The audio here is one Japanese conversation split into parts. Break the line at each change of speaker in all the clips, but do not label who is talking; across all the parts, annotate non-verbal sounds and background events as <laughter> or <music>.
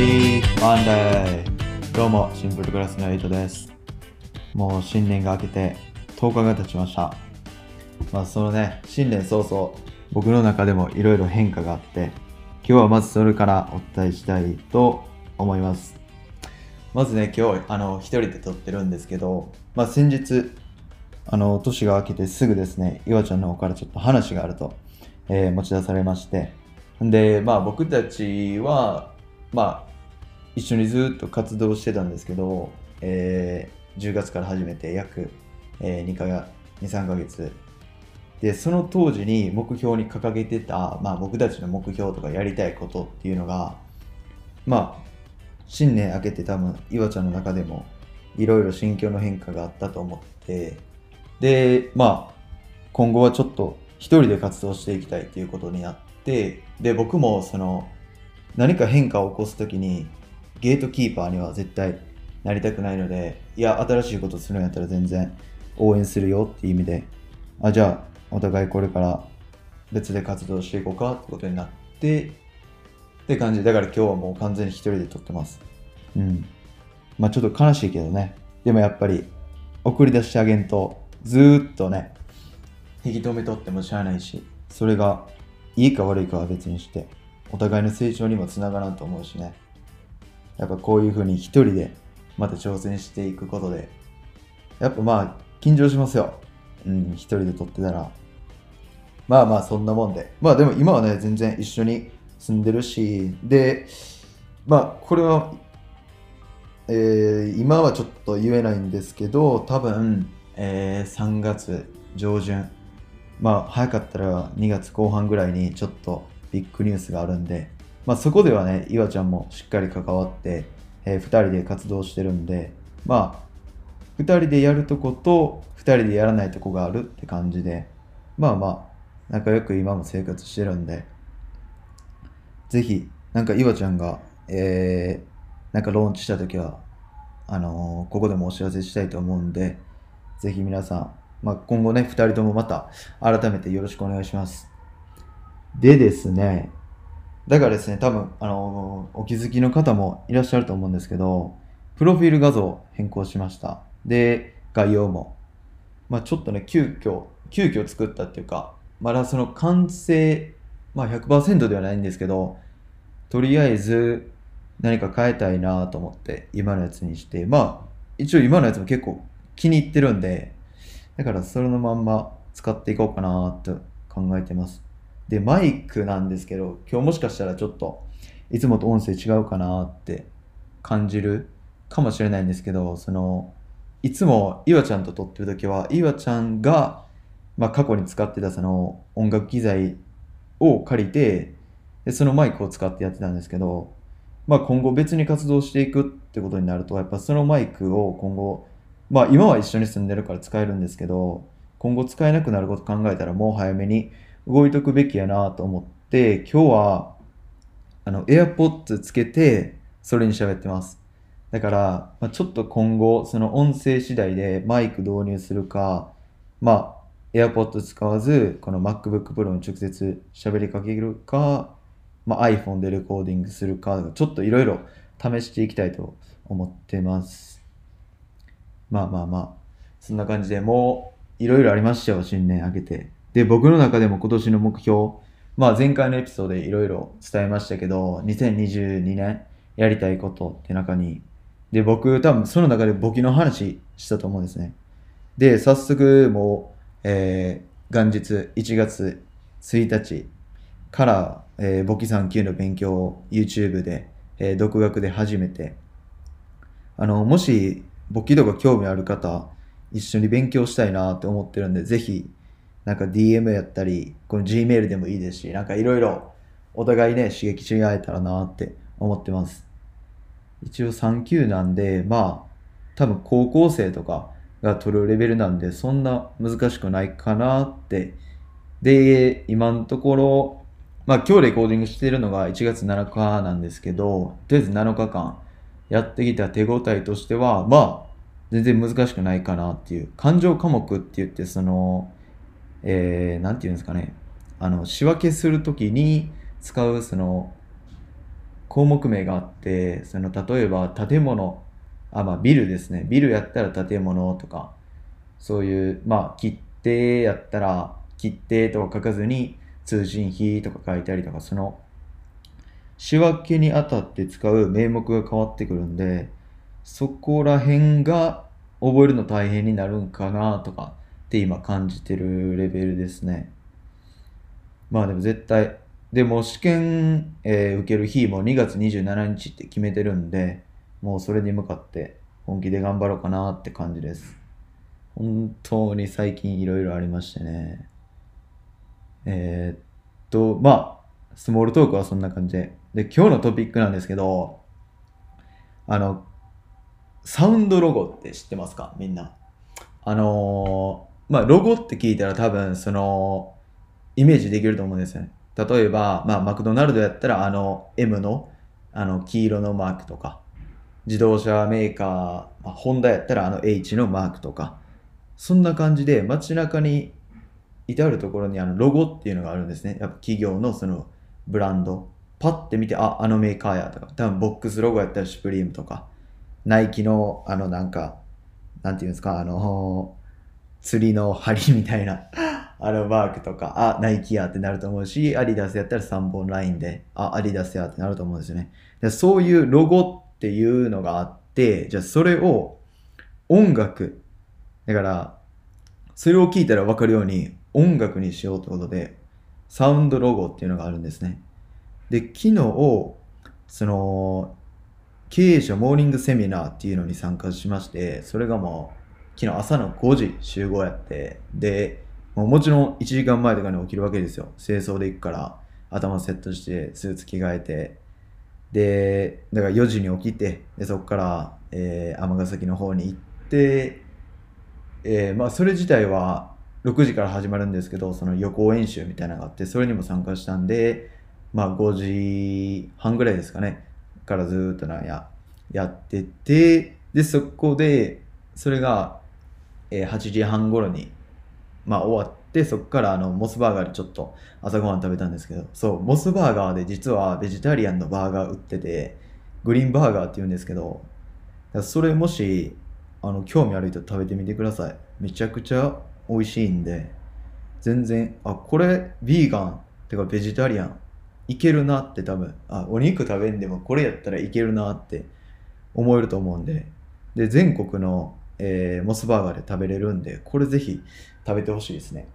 Happy Monday! どうも、シンプルクラスのエイトです。もう新年が明けて10日が経ちました。まあそのね、新年早々、僕の中でもいろいろ変化があって、今日はまずそれからお伝えしたいと思います。まずね、今日、あの、一人で撮ってるんですけど、まあ先日、あの、年が明けてすぐですね、岩ちゃんの方からちょっと話があると、えー持ち出されまして、で、まあ僕たちは、まあ、一緒にずっと活動してたんですけど、えー10月から始めて約、えー2か月、2、3ヶ月。で、その当時に目標に掲げてた、まあ僕たちの目標とかやりたいことっていうのが、まあ、新年明けて多分、岩ちゃんの中でも、いろいろ心境の変化があったと思って、で、まあ、今後はちょっと一人で活動していきたいっていうことになって、で、僕もその、何か変化を起こすときに、ゲートキーパーには絶対なりたくないので、いや、新しいことするんやったら全然応援するよっていう意味で、あ、じゃあ、お互いこれから別で活動していこうかってことになって、って感じ。だから今日はもう完全に一人で撮ってます。うん。まあちょっと悲しいけどね。でもやっぱり、送り出してあげんと、ずっとね、引き止めとってもしゃあないし、それがいいか悪いかは別にして、お互いの成長にもつながらんと思うしね。やっぱこういう風に一人でまた挑戦していくことで、やっぱまあ、緊張しますよ。うん、一人で撮ってたら。まあまあ、そんなもんで。まあでも今はね、全然一緒に住んでるし、で、まあ、これは、えー今はちょっと言えないんですけど、多分、えー3月上旬、まあ、早かったら2月後半ぐらいにちょっとビッグニュースがあるんで、まあ、そこではね、岩ちゃんもしっかり関わって、え2人で活動してるんで、まあ、2人でやるとこと2人でやらないとこがあるって感じで、まあまあ、仲良く今も生活してるんで、ぜひ、なんか岩ちゃんが、えーなんかローンチしたときは、あのーここでもお知らせしたいと思うんで、ぜひ皆さん、まあ、今後ね、2人ともまた改めてよろしくお願いします。でですね、だからですね、多分、あのーお気づきの方もいらっしゃると思うんですけど、プロフィール画像変更しました。で、概要も。まあ、ちょっとね、急遽、急遽作ったっていうか、まだその完成、まあ100%ではないんですけど、とりあえず何か変えたいなと思って今のやつにして、まあ一応今のやつも結構気に入ってるんで、だからそれのまんま使っていこうかなと考えてます。で、マイクなんですけど、今日もしかしたらちょっといつもと音声違うかなって感じるかもしれないんですけど、その、いつも岩ちゃんと撮ってる時は、岩ちゃんが、まあ過去に使ってたその音楽機材を借りて、でそのマイクを使ってやってたんですけど、まあ、今後別に活動していくってことになるとやっぱそのマイクを今後まあ今は一緒に住んでるから使えるんですけど今後使えなくなること考えたらもう早めに動いとくべきやなと思って今日はあの AirPods つけてそれに喋ってますだから、まあ、ちょっと今後その音声次第でマイク導入するかまあ AirPods 使わずこの MacBook Pro に直接喋りかけるかまあ、iPhone でレコーディングするか、ちょっといろいろ試していきたいと思ってます。まあまあまあ、そんな感じでもういろいろありましたよ、新年明けて。で、僕の中でも今年の目標、まあ前回のエピソードでいろいろ伝えましたけど、2022年やりたいことって中に、で、僕多分その中で簿記の話したと思うんですね。で、早速もう、えー元日1月1日から、えー簿記3級の勉強を YouTube で、えー独学で始めて、あの、もし簿記とか興味ある方、一緒に勉強したいなって思ってるんで、ぜひ、なんか DM やったり、この Gmail でもいいですし、なんかいろいろお互いね、刺激し合えたらなって思ってます。一応3級なんで、まあ、多分高校生とかが取るレベルなんで、そんな難しくないかなって。で、今のところ、まあ今日レコーディングしてるのが1月7日なんですけど、とりあえず7日間やってきた手応えとしては、まあ、全然難しくないかなっていう。感情科目って言って、その、えー、なんていうんですかね。あの、仕分けするときに使う、その、項目名があって、その例えば建物、あ、まあビルですね。ビルやったら建物とか、そういう、まあ切手やったら切手とか書かずに通信費とか書いたりとか、その仕分けにあたって使う名目が変わってくるんで、そこら辺が覚えるの大変になるんかなとかって今感じてるレベルですね。まあでも絶対、でも試験、えー受ける日も2月27日って決めてるんで、もうそれに向かって本気で頑張ろうかなって感じです。本当に最近いろいろありましてね。えーっと、まあ、スモールトークはそんな感じで。で、今日のトピックなんですけど、あの、サウンドロゴって知ってますか？みんな。あのまあ、ロゴって聞いたら多分、その、イメージできると思うんですよね。例えば、まあ、マクドナルドやったら、あの、M の、あの、黄色のマークとか、自動車メーカー、ま、ホンダやったら、あの、H のマークとか、そんな感じで、街中に至るところに、あの、ロゴっていうのがあるんですね。やっぱ企業のその、ブランド。パッて見て、あ、あのメーカーやとか、多分ボックスロゴやったらシュプリームとか、ナイキの、あの、なんか、なんていうんですか、あの、釣りの針みたいな、<laughs> あのマークとか、あ、ナイキやってなると思うし、アディダスやったら3本ラインで、あ、アディダスやってなると思うんですよね。でそういうロゴっていうのがあって、じゃあそれを音楽、だから、それを聞いたら分かるように音楽にしようってことで、サウンドロゴっていうのがあるんですね。で、昨日、その、経営者モーニングセミナーっていうのに参加しまして、それがもう、昨日朝の5時集合やって、で、ももちろん1時間前とかに起きるわけですよ。清掃で行くから、頭セットして、スーツ着替えて、で、だから4時に起きて、でそこから、えー、尼崎の方に行って、えーまあ、それ自体は6時から始まるんですけど、その予行演習みたいなのがあって、それにも参加したんで、まあ、5時半ぐらいですかね、からずっとなんや、やってて、で、そこで、それが、え8時半頃に、まあ、終わって、そこからあのモスバーガーでちょっと朝ごはん食べたんですけど、そう、モスバーガーで実はベジタリアンのバーガー売ってて、グリーンバーガーって言うんですけど、それもし、あの、興味ある人食べてみてください。めちゃくちゃ美味しいんで、全然、あ、これ、ビーガン、てかベジタリアン、いけるなって多分、あ、お肉食べんでもこれやったらいけるなって思えると思うんで、で、全国の、えーモスバーガーで食べれるんで、これぜひ食べてほしいですね。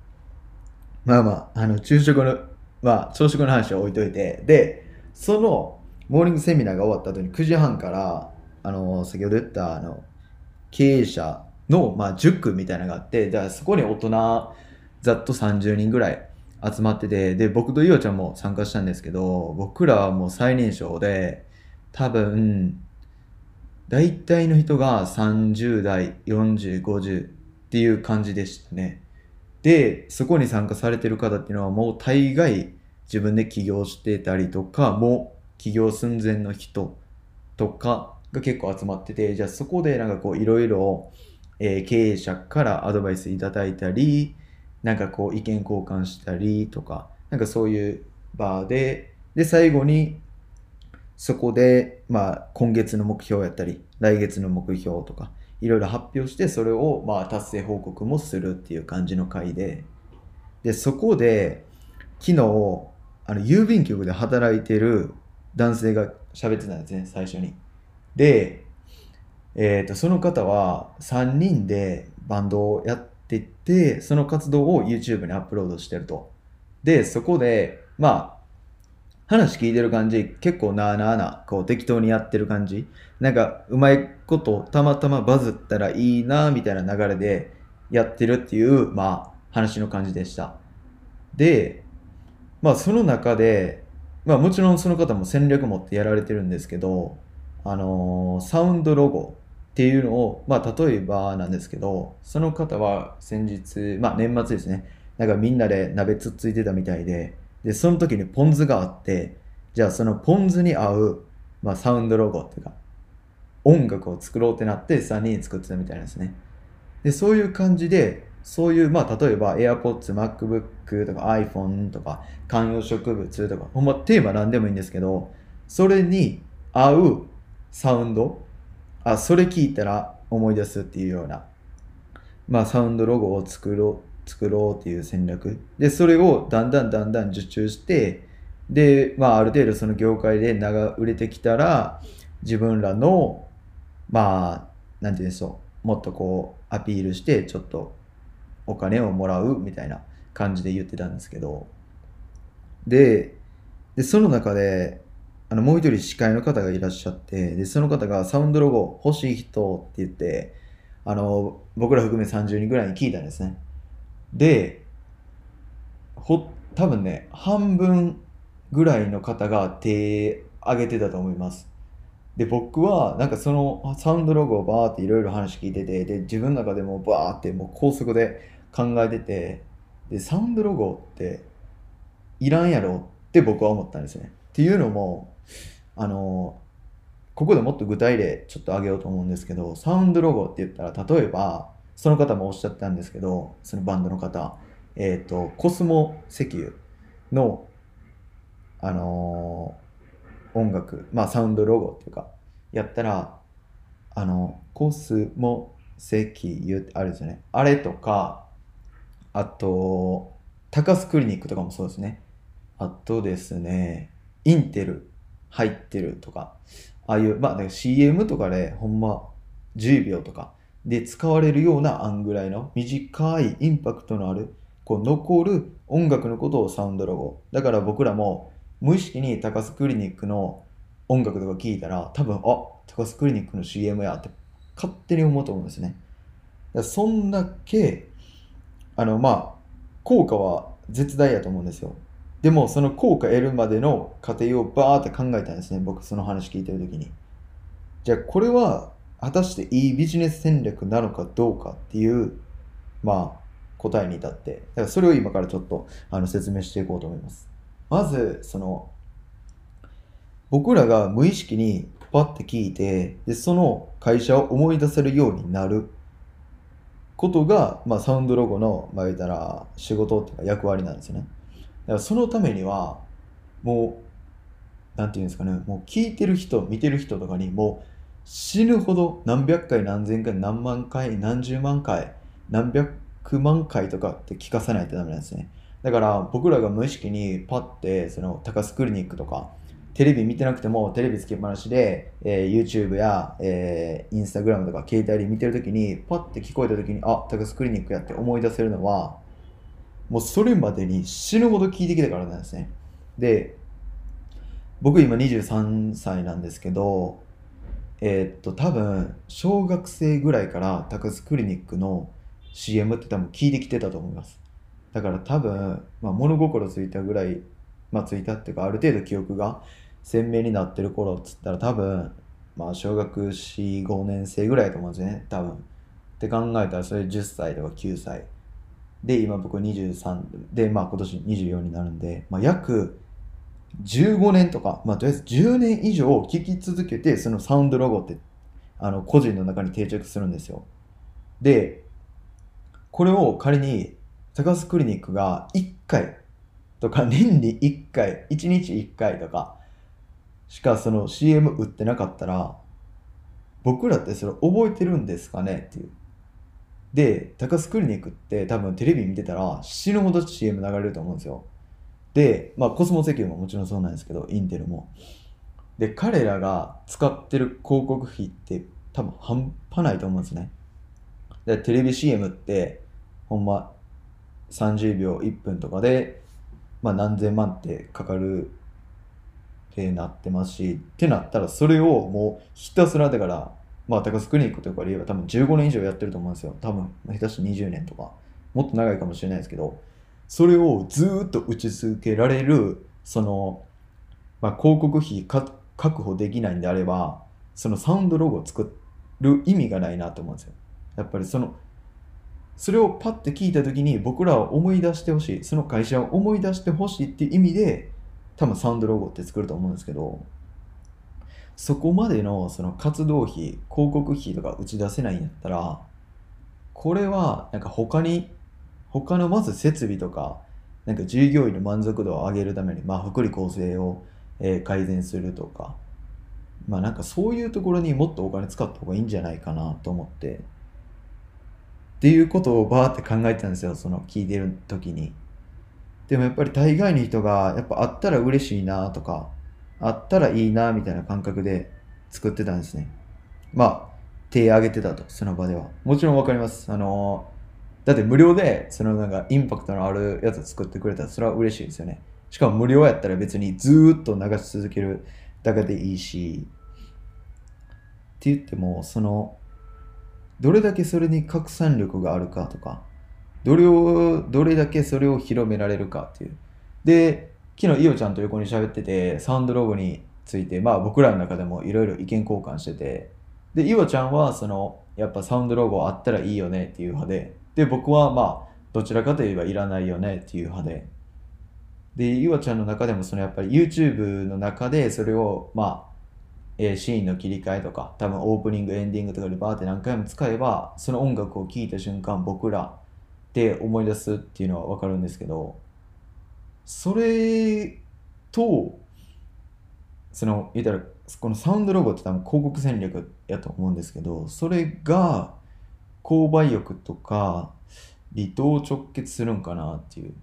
まあまあ、あの、昼食の、まあ、朝食の話は置いといて、で、その、モーニングセミナーが終わった後に9時半から、あの、先ほど言った、あの、経営者の、まあ、塾みたいなのがあって、じゃあそこに大人、ざっと30人ぐらい集まってて、で、僕といおちゃんも参加したんですけど、僕らはもう最年少で、多分、大体の人が30代、40、50っていう感じでしたね。で、そこに参加されてる方っていうのはもう大概自分で起業してたりとか、もう起業寸前の人とかが結構集まってて、じゃあそこでなんかこういろいろ経営者からアドバイスいただいたり、なんかこう意見交換したりとか、なんかそういう場で、で、最後にそこで、まあ、今月の目標やったり、来月の目標とか、いろいろ発表して、それを、まあ、達成報告もするっていう感じの回で、で、そこで、昨日、あの、郵便局で働いてる男性が喋ってたんですね、最初に。で、えっと、その方は3人でバンドをやってて、その活動を YouTube にアップロードしてると。で、そこで、まあ、話聞いてる感じ、結構なあなあな、こう適当にやってる感じ。なんか、うまいこと、たまたまバズったらいいな、みたいな流れでやってるっていう、まあ、話の感じでした。で、まあ、その中で、まあ、もちろんその方も戦略持ってやられてるんですけど、あのーサウンドロゴっていうのを、まあ、例えばなんですけど、その方は先日、まあ、年末ですね、なんかみんなで鍋つっついてたみたいで、で、その時にポン酢があって、じゃあそのポン酢に合う、まあ、サウンドロゴっていうか、音楽を作ろうってなって3人作ってたみたいなんですね。で、そういう感じで、そういう、まあ、例えば AirPods、MacBook とか iPhone とか観葉植物とか、ほんまテーマ何でもいいんですけど、それに合うサウンドあそれ聞いたら思い出すっていうようなまあサウンドロゴを作ろう作ろうっていう戦略。でそれをだんだんだんだん受注してでまあある程度その業界で長売れてきたら自分らのまあなんていうんでしょう。もっとこうアピールしてちょっとお金をもらうみたいな感じで言ってたんですけど。ででその中であのもう一人司会の方がいらっしゃってでその方がサウンドロゴ欲しい人って言ってあの僕ら含め30人ぐらいに聞いたんですね。でほ多分ね半分ぐらいの方が手挙げてたと思います。で僕はなんかそのサウンドロゴをバーっていろいろ話聞いててで自分の中でもバーってもう高速で考えててでサウンドロゴっていらんやろって僕は思ったんですね。っていうのもあのここでもっと具体例ちょっと挙げようと思うんですけどサウンドロゴって言ったら例えばその方もおっしゃったんですけどそのバンドの方。えっ、ー、とコスモ石油のあのー、音楽まあサウンドロゴっていうかやったらあのコスモ石油ってあるんですよねあれとかあと高須クリニックとかもそうですね。あとですねインテル入ってるとか、ああいう、まあ、CM とかでほんま10秒とかで使われるような案ぐらいの短いインパクトのある、こう残る音楽のことをサウンドロゴ。だから僕らも無意識に高須クリニックの音楽とか聞いたら多分、あ、高須クリニックの CM やって勝手に思うと思うんですね。だそんだけ、あの、まあ、効果は絶大やと思うんですよ。でもその効果得るまでの過程をバーって考えたんですね僕その話聞いてる時にじゃあこれは果たしていいビジネス戦略なのかどうかっていうまあ答えに至って。だからそれを今からちょっとあの説明していこうと思います。まずその僕らが無意識にパッて聞いてでその会社を思い出せるようになる。ことが、まあ、サウンドロゴの、まあ、言ったら仕事っていうか役割なんですよね。だからそのためには、もう、なんていうんですかね、もう聞いてる人、見てる人とかにもう死ぬほど何百回、何千回、何万回、何十万回、何百万回とかって聞かさないとダメなんですね。だから僕らが無意識にパッてその高須クリニックとかテレビ見てなくてもテレビつけっぱなしで、えー、YouTube や、えー、Instagram とか携帯で見てるときにパッて聞こえたときにあ高須クリニックやって思い出せるのはもうそれまでに死ぬほど聞いてきたからなんですね。で、僕今23歳なんですけど、えー、っと、多分、小学生ぐらいから高須クリニックの CM って多分聞いてきてたと思います。だから多分、まあ、物心ついたぐらい、まあ、ついたっていうか、ある程度記憶が鮮明になってる頃っつったら多分、まあ、小学4、5年生ぐらいだと思うんですよね、多分。って考えたら、それ10歳とか9歳。で、今僕23で、まあ今年24になるんで、まあ約15年とか、まあとりあえず10年以上聞き続けて、そのサウンドロゴって、あの、個人の中に定着するんですよ。で、これを仮に、高須クリニックが1回とか、年に1回、1日1回とか、しかその CM 売ってなかったら、僕らってそれ覚えてるんですかねっていう。で、高須クリニックって多分テレビ見てたら死ぬほど CM 流れると思うんですよ。で、まあコスモ石油ももちろんそうなんですけど、インテルも。で、彼らが使ってる広告費って多分半端ないと思うんですね。で、テレビ CM ってほんま30秒1分とかで、まあ何千万ってかかるってなってますし、ってなったらそれをもうひたすらだからまあ、高須クリニックとかで言えば多分15年以上やってると思うんですよ。多分、下手して20年とか。もっと長いかもしれないですけど、それをずっと打ち続けられる、その、まあ、広告費確保できないんであれば、そのサウンドロゴを作る意味がないなと思うんですよ。やっぱりその、それをパッて聞いた時に僕らは思い出してほしい。その会社を思い出してほしいっていう意味で、多分サウンドロゴって作ると思うんですけど、そこまでのその活動費、広告費とか打ち出せないんやったら、これはなんか他に、他のまず設備とか、なんか従業員の満足度を上げるために、まあ福利厚生をえ改善するとかまあなんかそういうところにもっとお金使った方がいいんじゃないかなと思ってっていうことをバーって考えてたんですよその聞いてる時に。でもやっぱり大概の人がやっぱあったら嬉しいなとかあったらいいなみたいな感覚で作ってたんですね。まあ手挙げてたとその場では。もちろんわかります。あのだって無料でそのなんかインパクトのあるやつ作ってくれたらそれは嬉しいですよね。しかも無料やったら別にずっと流し続けるだけでいいし。って言ってもそのどれだけそれに拡散力があるかとかどれをどれだけそれを広められるかっていう。で昨日イオちゃんと横に喋っててサウンドロゴについてまあ僕らの中でもいろいろ意見交換してて。でイオちゃんはそのやっぱサウンドロゴあったらいいよねっていう派でで僕はまあどちらかといえばいらないよねっていう派で。でイオちゃんの中でもそのやっぱり YouTube の中でそれをまあえーシーンの切り替えとか多分オープニングエンディングとかでバーって何回も使えばその音楽を聴いた瞬間僕らって思い出すっていうのは分かるんですけどそれとその言ったらこのサウンドロゴって多分広告戦略やと思うんですけどそれが購買欲とかにどう直結するんかなっていう。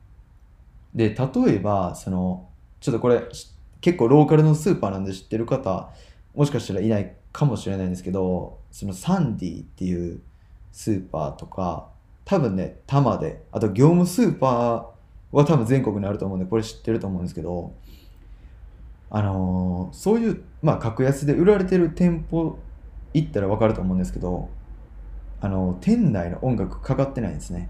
で例えばそのちょっとこれ結構ローカルのスーパーなんで知ってる方もしかしたらいないかもしれないんですけどそのサンディっていうスーパーとか多分ね多摩であと業務スーパーは多分全国にあると思うんでこれ知ってると思うんですけどあのーそういうまあ格安で売られてる店舗行ったら分かると思うんですけどあの店内の音楽かかってないんですね。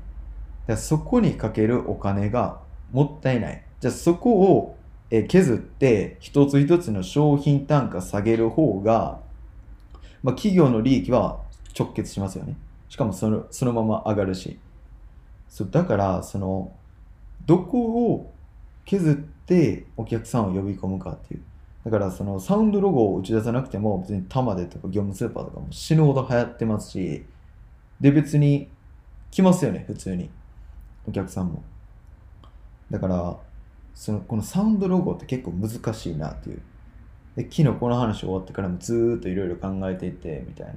だからそこにかけるお金がもったいない。じゃあそこを削って一つ一つの商品単価下げる方が、まあ、企業の利益は直結しますよね。しかもそのそのまま上がるし。そうだからそのどこを削ってお客さんを呼び込むかっていう。だからそのサウンドロゴを打ち出さなくても別に玉でとか業務スーパーとかも死ぬほど流行ってますしで別に来ますよね普通に。お客さんも。だからそのこのサウンドロゴって結構難しいなっていう。で昨日この話終わってからもずーっといろいろ考えていてみたいな。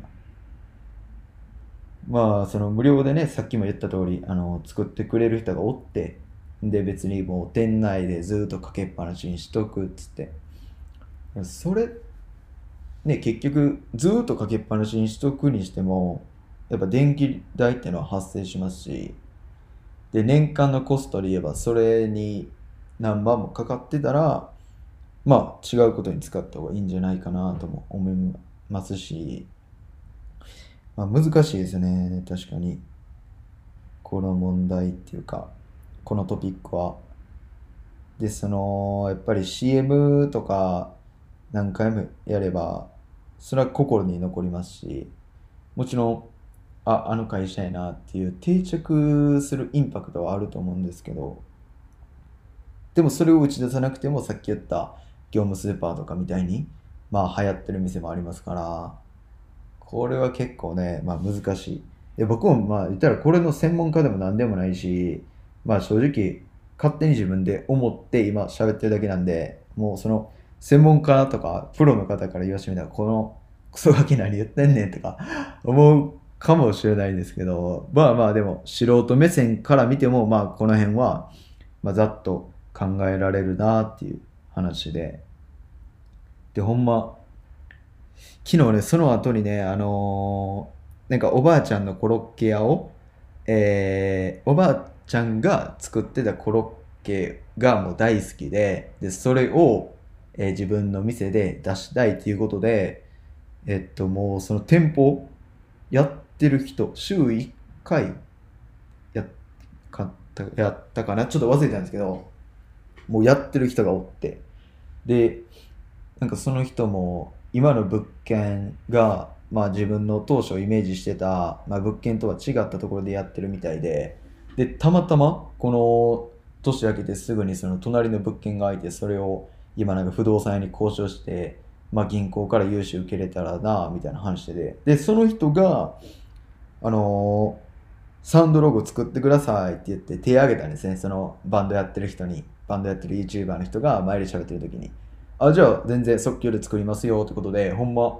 まあその無料でねさっきも言った通りあの作ってくれる人がおってで別にもう店内でずっとかけっぱなしにしとくっつって。それね結局ずっとかけっぱなしにしとくにしてもやっぱ電気代っていうのは発生しますしで年間のコストで言えばそれに何万もかかってたらまあ違うことに使った方がいいんじゃないかなとも思いますし、まあ、難しいですね。確かに。この問題っていうかこのトピックは。でそのやっぱり CM とか何回もやればそれは心に残りますしもちろんああの会社やなっていう定着するインパクトはあると思うんですけどでもそれを打ち出さなくてもさっき言った業務スーパーとかみたいにまあ流行ってる店もありますからこれは結構ね、まあ、難しい。で僕もまあ言ったらこれの専門家でも何でもないしまあ正直勝手に自分で思って今喋ってるだけなんでもうその専門家とかプロの方から言わしてみたらこのクソガキ何言ってんねんとか思うかもしれないですけどまあまあでも素人目線から見てもまあこの辺は、まあ、ざっと考えられるなっていう話で。でほんま昨日ねその後にねあのーなんかおばあちゃんのコロッケ屋をえーおばあちゃんが作ってたコロッケがもう大好きででそれを、えー自分の店で出したいっていうことでえっともうその店舗やってる人週1回やっかったやったかな？ちょっと忘れたんですけどもうやってる人がおって。でなんかその人も今の物件が、まあ、自分の当初イメージしてた、まあ、物件とは違ったところでやってるみたいで。でたまたまこの年明けてすぐにその隣の物件が空いてそれを今なんか不動産屋に交渉して、まあ、銀行から融資受けれたらなみたいな話で。でその人があのーサウンドロゴ作ってくださいって言って手挙げたんですね。そのバンドやってる人に。バンドやってる YouTuber の人が前で喋ってる時に。あ、じゃあ全然即興で作りますよってことで、ほんま、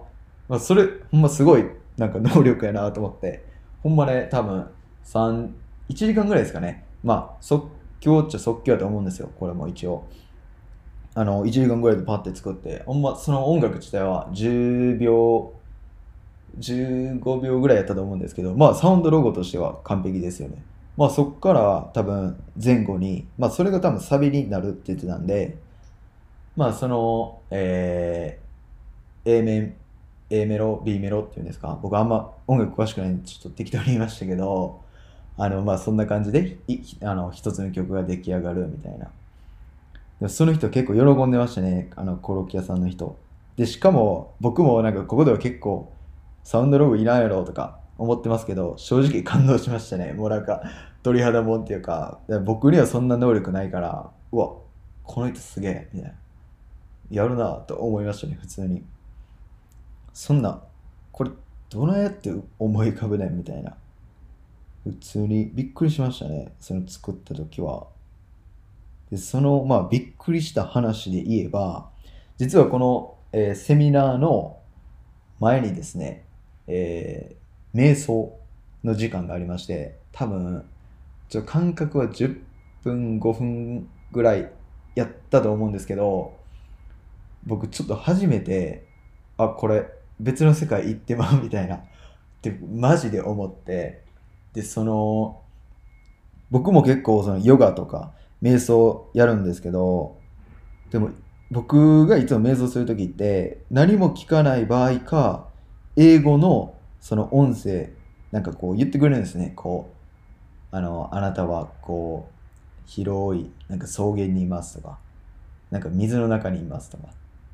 まあ、それ、ほんますごいなんか能力やなと思って、ほんまね、多分、3、1時間ぐらいですかね。まあ、即興っちゃ即興やと思うんですよ、これも一応。あの、1時間ぐらいでパッて作って、ほんま、その音楽自体は10秒、15秒ぐらいやったと思うんですけど、まあ、サウンドロゴとしては完璧ですよね。まあ、そっから多分前後に、まあ、それが多分サビになるって言ってたんで、まあ、その、えー、A 面、A メロ、B メロっていうんですか、僕あんま音楽詳しくないんで、ちょっと適当に言いましたけど、あの、まあ、そんな感じで、いあの、一つの曲が出来上がるみたいな。でその人結構喜んでましたね、あの、コロッケ屋さんの人。で、しかも、僕もなんかここでは結構、サウンドログいらんやろとか思ってますけど、正直感動しましたね。もうなんか、鳥肌もんっていうか、僕にはそんな能力ないから、うわ、この人すげえ、みたいな。やるなと思いましたね、普通に。そんな、これ、どないやって思い浮かべねんみたいな。普通にびっくりしましたね、その作った時は。でその、まあ、びっくりした話で言えば、実はこの、えー、セミナーの前にですね、えー、瞑想の時間がありまして、多分、ちょ間隔は10分、5分ぐらいやったと思うんですけど、僕ちょっと初めて、あ、これ別の世界行ってまうみたいな、ってマジで思って、で、その、僕も結構そのヨガとか瞑想やるんですけど、でも僕がいつも瞑想するときって何も聞かない場合か、英語のその音声、なんかこう言ってくれるんですね。こう、あの、あなたはこう、広い、なんか草原にいますとか、なんか水の中にいますとか、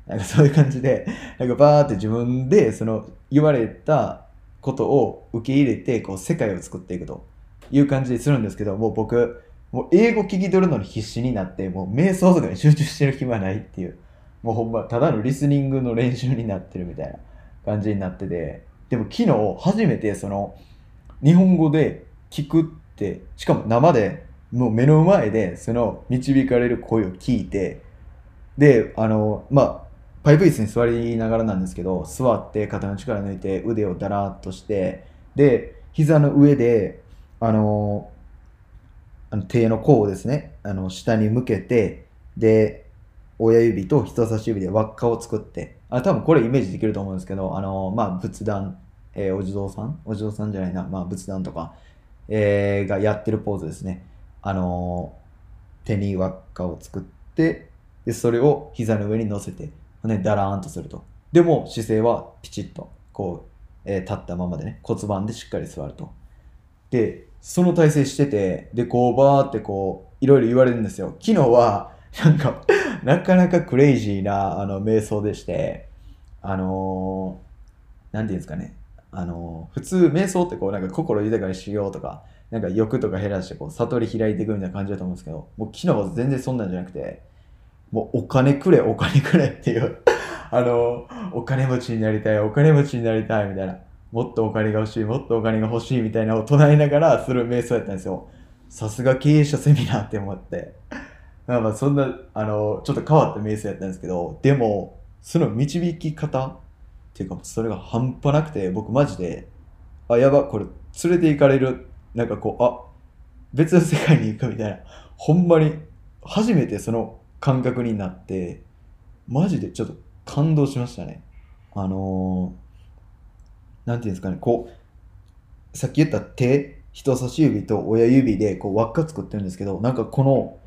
なんかそういう感じで、なんかバーって自分でその言われたことを受け入れて、こう世界を作っていくという感じでするんですけど、もう僕、もう英語聞き取るのに必死になって、もう瞑想とかに集中してる暇ないっていう、もうほんま、ただのリスニングの練習になってるみたいな感じになってて、でも昨日初めてその、日本語で聞くって、しかも生で、もう目の前でその導かれる声を聞いて、で、あの、まあ、パイプ椅子に座りながらなんですけど、座って肩の力抜いて腕をだらっとして、で、膝の上で、あの、あの手の甲をですね、あの下に向けて、で、親指と人差し指で輪っかを作って、あ多分これイメージできると思うんですけど、あの、まあ、仏壇、えー、お地蔵さん？お地蔵さんじゃないな、まあ、仏壇とか、えー、がやってるポーズですね。あの、手に輪っかを作って、で、それを膝の上に乗せて、ね、だらーんとすると。でも、姿勢はピチッと、こう、えー、立ったままでね、骨盤でしっかり座ると。で、その体勢してて、で、こう、バーってこう、いろいろ言われるんですよ。昨日は、なんか、なかなかクレイジーな、あの、瞑想でして、あのー、なんていうんですかね。あのー、普通、瞑想ってこう、なんか心豊かにしようとか、なんか欲とか減らして、こう、悟り開いていくみたいな感じだと思うんですけど、もう昨日は全然そんなんじゃなくて、もうお金くれ、お金くれ <laughs> っていうあのー、お金持ちになりたい、お金持ちになりたいみたいな。もっとお金が欲しい、もっとお金が欲しいみたいなのを唱えながらする瞑想やったんですよ。さすが経営者セミナーって思って。まあまあそんな、あの、ちょっと変わった瞑想やったんですけど、でも、その導き方っていうか、それが半端なくて、僕マジで、あ、やば、これ連れて行かれる。なんかこう、あ、別の世界に行くみたいな。ほんまに、初めてその感覚になって、マジでちょっと感動しましたね。あのーなんていうんですかね、こう、さっき言った手、人差し指と親指でこう輪っか作ってるんですけど、なんかこの、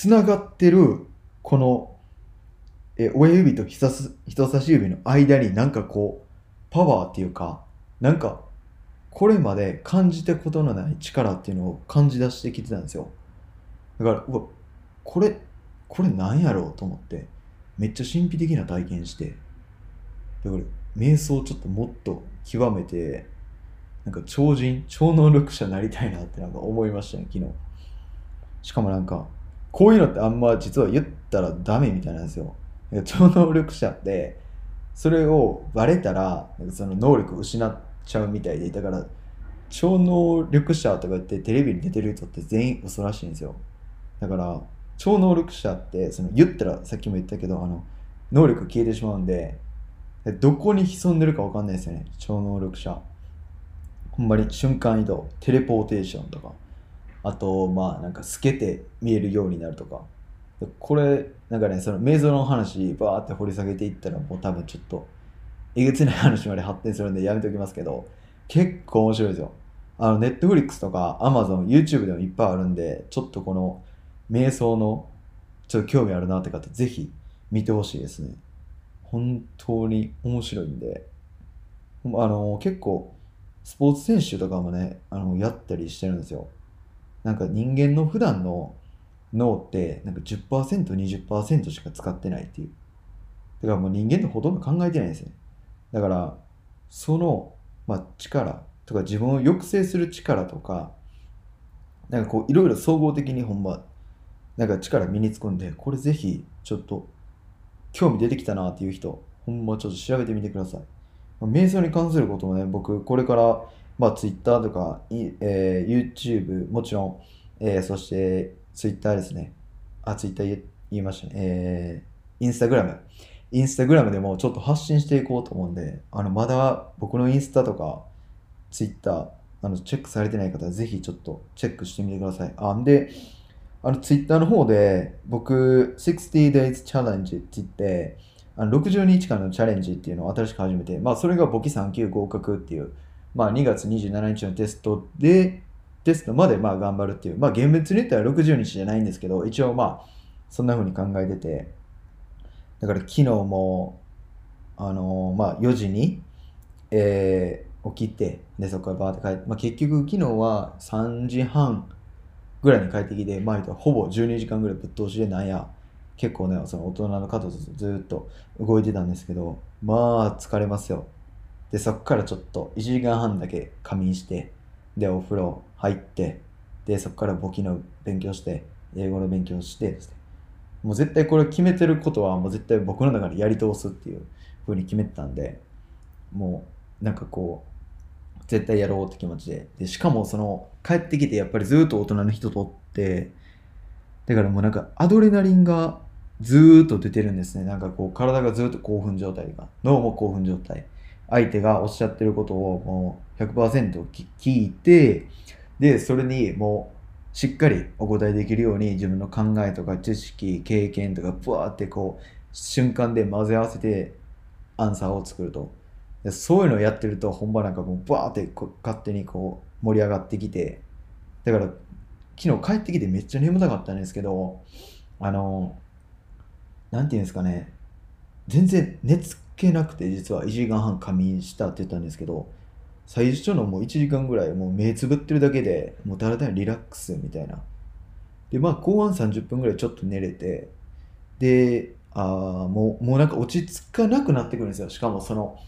つながってる、この、え親指と人差し指の間になんかこう、パワーっていうか、なんか、これまで感じたことのない力っていうのを感じ出してきてたんですよ。だから、うわ、これ、これなんやろうと思って、めっちゃ神秘的な体験して、だから、瞑想をちょっともっと極めて、なんか超人、超能力者になりたいなってなんか思いましたね、昨日。しかもなんか、こういうのってあんま実は言ったらダメみたいなんですよ。超能力者って、それをバレたら、その能力失っちゃうみたいで、だから、超能力者とか言ってテレビに出てる人って全員嘘らしいんですよ。だから、超能力者って、その言ったらさっきも言ったけど、あの、能力消えてしまうんで、どこに潜んでるか分かんないですよね、超能力者。ほんまに瞬間移動、テレポーテーションとか、あと、まあ、なんか透けて見えるようになるとか。これ、なんかね、その瞑想の話、バーって掘り下げていったら、もう多分ちょっと、えげつない話まで発展するんでやめておきますけど、結構面白いですよ。あの、ネットフリックスとか Amazon、YouTube でもいっぱいあるんで、ちょっとこの瞑想のちょっと興味あるなって方、ぜひ見てほしいですね。本当に面白いんで、あの、結構、スポーツ選手とかもね、あの、やったりしてるんですよ。なんか人間の普段の脳って、なんか10%、20%しか使ってないっていう。だからもう人間ってほとんど考えてないんですね。だから、その、まあ、力とか自分を抑制する力とか、なんかこういろいろ総合的にほんま、なんか力身につくんで、これぜひちょっと興味出てきたなっていう人、ほんまちょっと調べてみてください。瞑想に関することもね、僕これから、まあ Twitter とか、えー、YouTube もちろん、えー、そして Twitter ですね。あ、Twitter 言いましたね。えー、Instagram。インスタグラムでもちょっと発信していこうと思うんで、あの、まだ僕のインスタとか、ツイッター、あの、チェックされてない方はぜひちょっとチェックしてみてください。あ、んで、あの、ツイッターの方で、僕、60 days challenge って言って、あの60日間のチャレンジっていうのを新しく始めて、まあ、それが簿記3級合格っていう、まあ、2月27日のテストで、テストまでまあ頑張るっていう、まあ、厳密に言ったら60日じゃないんですけど、一応まあ、そんな風に考えてて、だから昨日も、あのー、まあ、4時に、えー、起きて、で、そこからバーって帰って、まあ、結局昨日は3時半ぐらいに帰ってきて、前とほぼ12時間ぐらいぶっ通しでなんや、結構ね、その大人の方とずっと動いてたんですけど、まあ疲れますよ。で、そっからちょっと1時間半だけ仮眠して、で、お風呂入って、で、そっから簿記の勉強して、英語の勉強してですね、もう絶対これ決めてることはもう絶対僕の中でやり通すっていう風に決めてたんで、もうなんかこう、絶対やろうって気持ちで。で、しかもその帰ってきてやっぱりずっと大人の人とって、だからもうなんかアドレナリンがずーっと出てるんですね。なんかこう体がずっと興奮状態が、脳も興奮状態。相手がおっしゃってることをもう100%聞いて、で、それにもうしっかりお答えできるように自分の考えとか知識、経験とかブワーってこう瞬間で混ぜ合わせてアンサーを作ると。そういうのをやってると本番なんかもうブワーってこ勝手にこう盛り上がってきてだから昨日帰ってきてめっちゃ眠たかったんですけどあのなんていうんですかね全然寝つけなくて実は1時間半仮眠したって言ったんですけど最初のもう1時間ぐらいもう目つぶってるだけでもうだらだらリラックスみたいな。で、まあ後半30分ぐらいちょっと寝れて、で、あもう、もうなんか落ち着かなくなってくるんですよ。しかもその、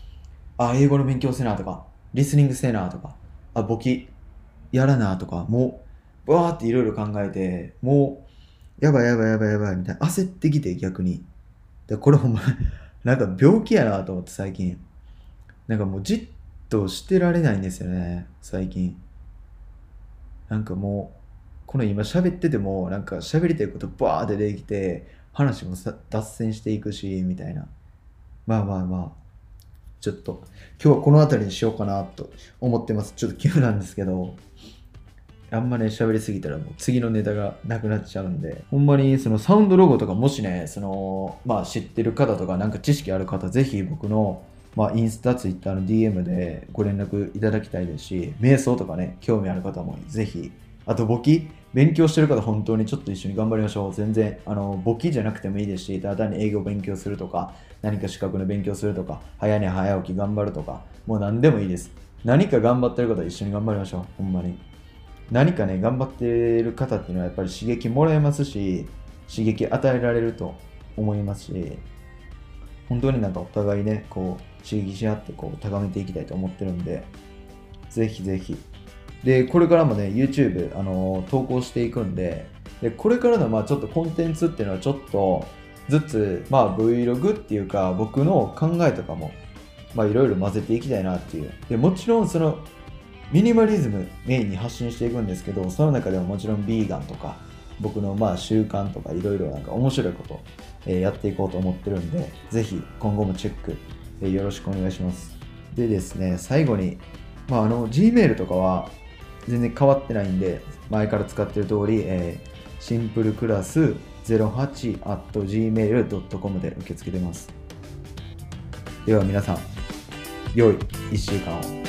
あ、英語の勉強せなとか、リスニングせなとか、あ、簿記やらなとか、もう、バーっていろいろ考えて、もう、やばいやばいやばいやばいみたいな、焦ってきて逆に。で、これほんま、なんか病気やなと思って最近。なんかもうじっとしてられないんですよね、最近。なんかもう、この今喋ってても、なんか喋りたいことバーって出てきて、話も脱線していくし、みたいな。まあまあまあ、ちょっと、今日はこの辺りにしようかなと思ってます。ちょっと急なんですけど、あんまね、喋りすぎたらもう次のネタがなくなっちゃうんで、ほんまにそのサウンドロゴとかもしね、その、まあ知ってる方とかなんか知識ある方、ぜひ僕のまあ、インスタ、ツイッターの DM でご連絡いただきたいですし、瞑想とかね、興味ある方もぜひ、あと簿記、勉強してる方本当にちょっと一緒に頑張りましょう。全然、あの、簿記じゃなくてもいいですし、ただ単に英語勉強するとか、何か資格の勉強するとか、早寝早起き頑張るとか、もう何でもいいです。何か頑張ってる方は一緒に頑張りましょう。ほんまに。何かね、頑張ってる方っていうのはやっぱり刺激もらえますし、刺激与えられると思いますし、本当になんかお互いね、こう、刺激し合ってこう高めていきたいと思ってるんで、ぜひぜひ。で、これからもね、YouTube、あの投稿していくんで、で、これからのまあちょっとコンテンツっていうのはちょっとずつ、まあ Vlog っていうか僕の考えとかも、まあいろいろ混ぜていきたいなっていう。で、もちろんそのミニマリズムメインに発信していくんですけど、その中でももちろんビーガンとか、僕のまあ習慣とかいろいろなんか面白いこと、えやっていこうと思ってるんで、ぜひ今後もチェック、えよろしくお願いします。でですね、最後に、まあ、あの Gmail とかは全然変わってないんで、前から使ってる通り、えーシンプルクラス 08.gmail.com で受け付けてます。では皆さん、良い1週間を。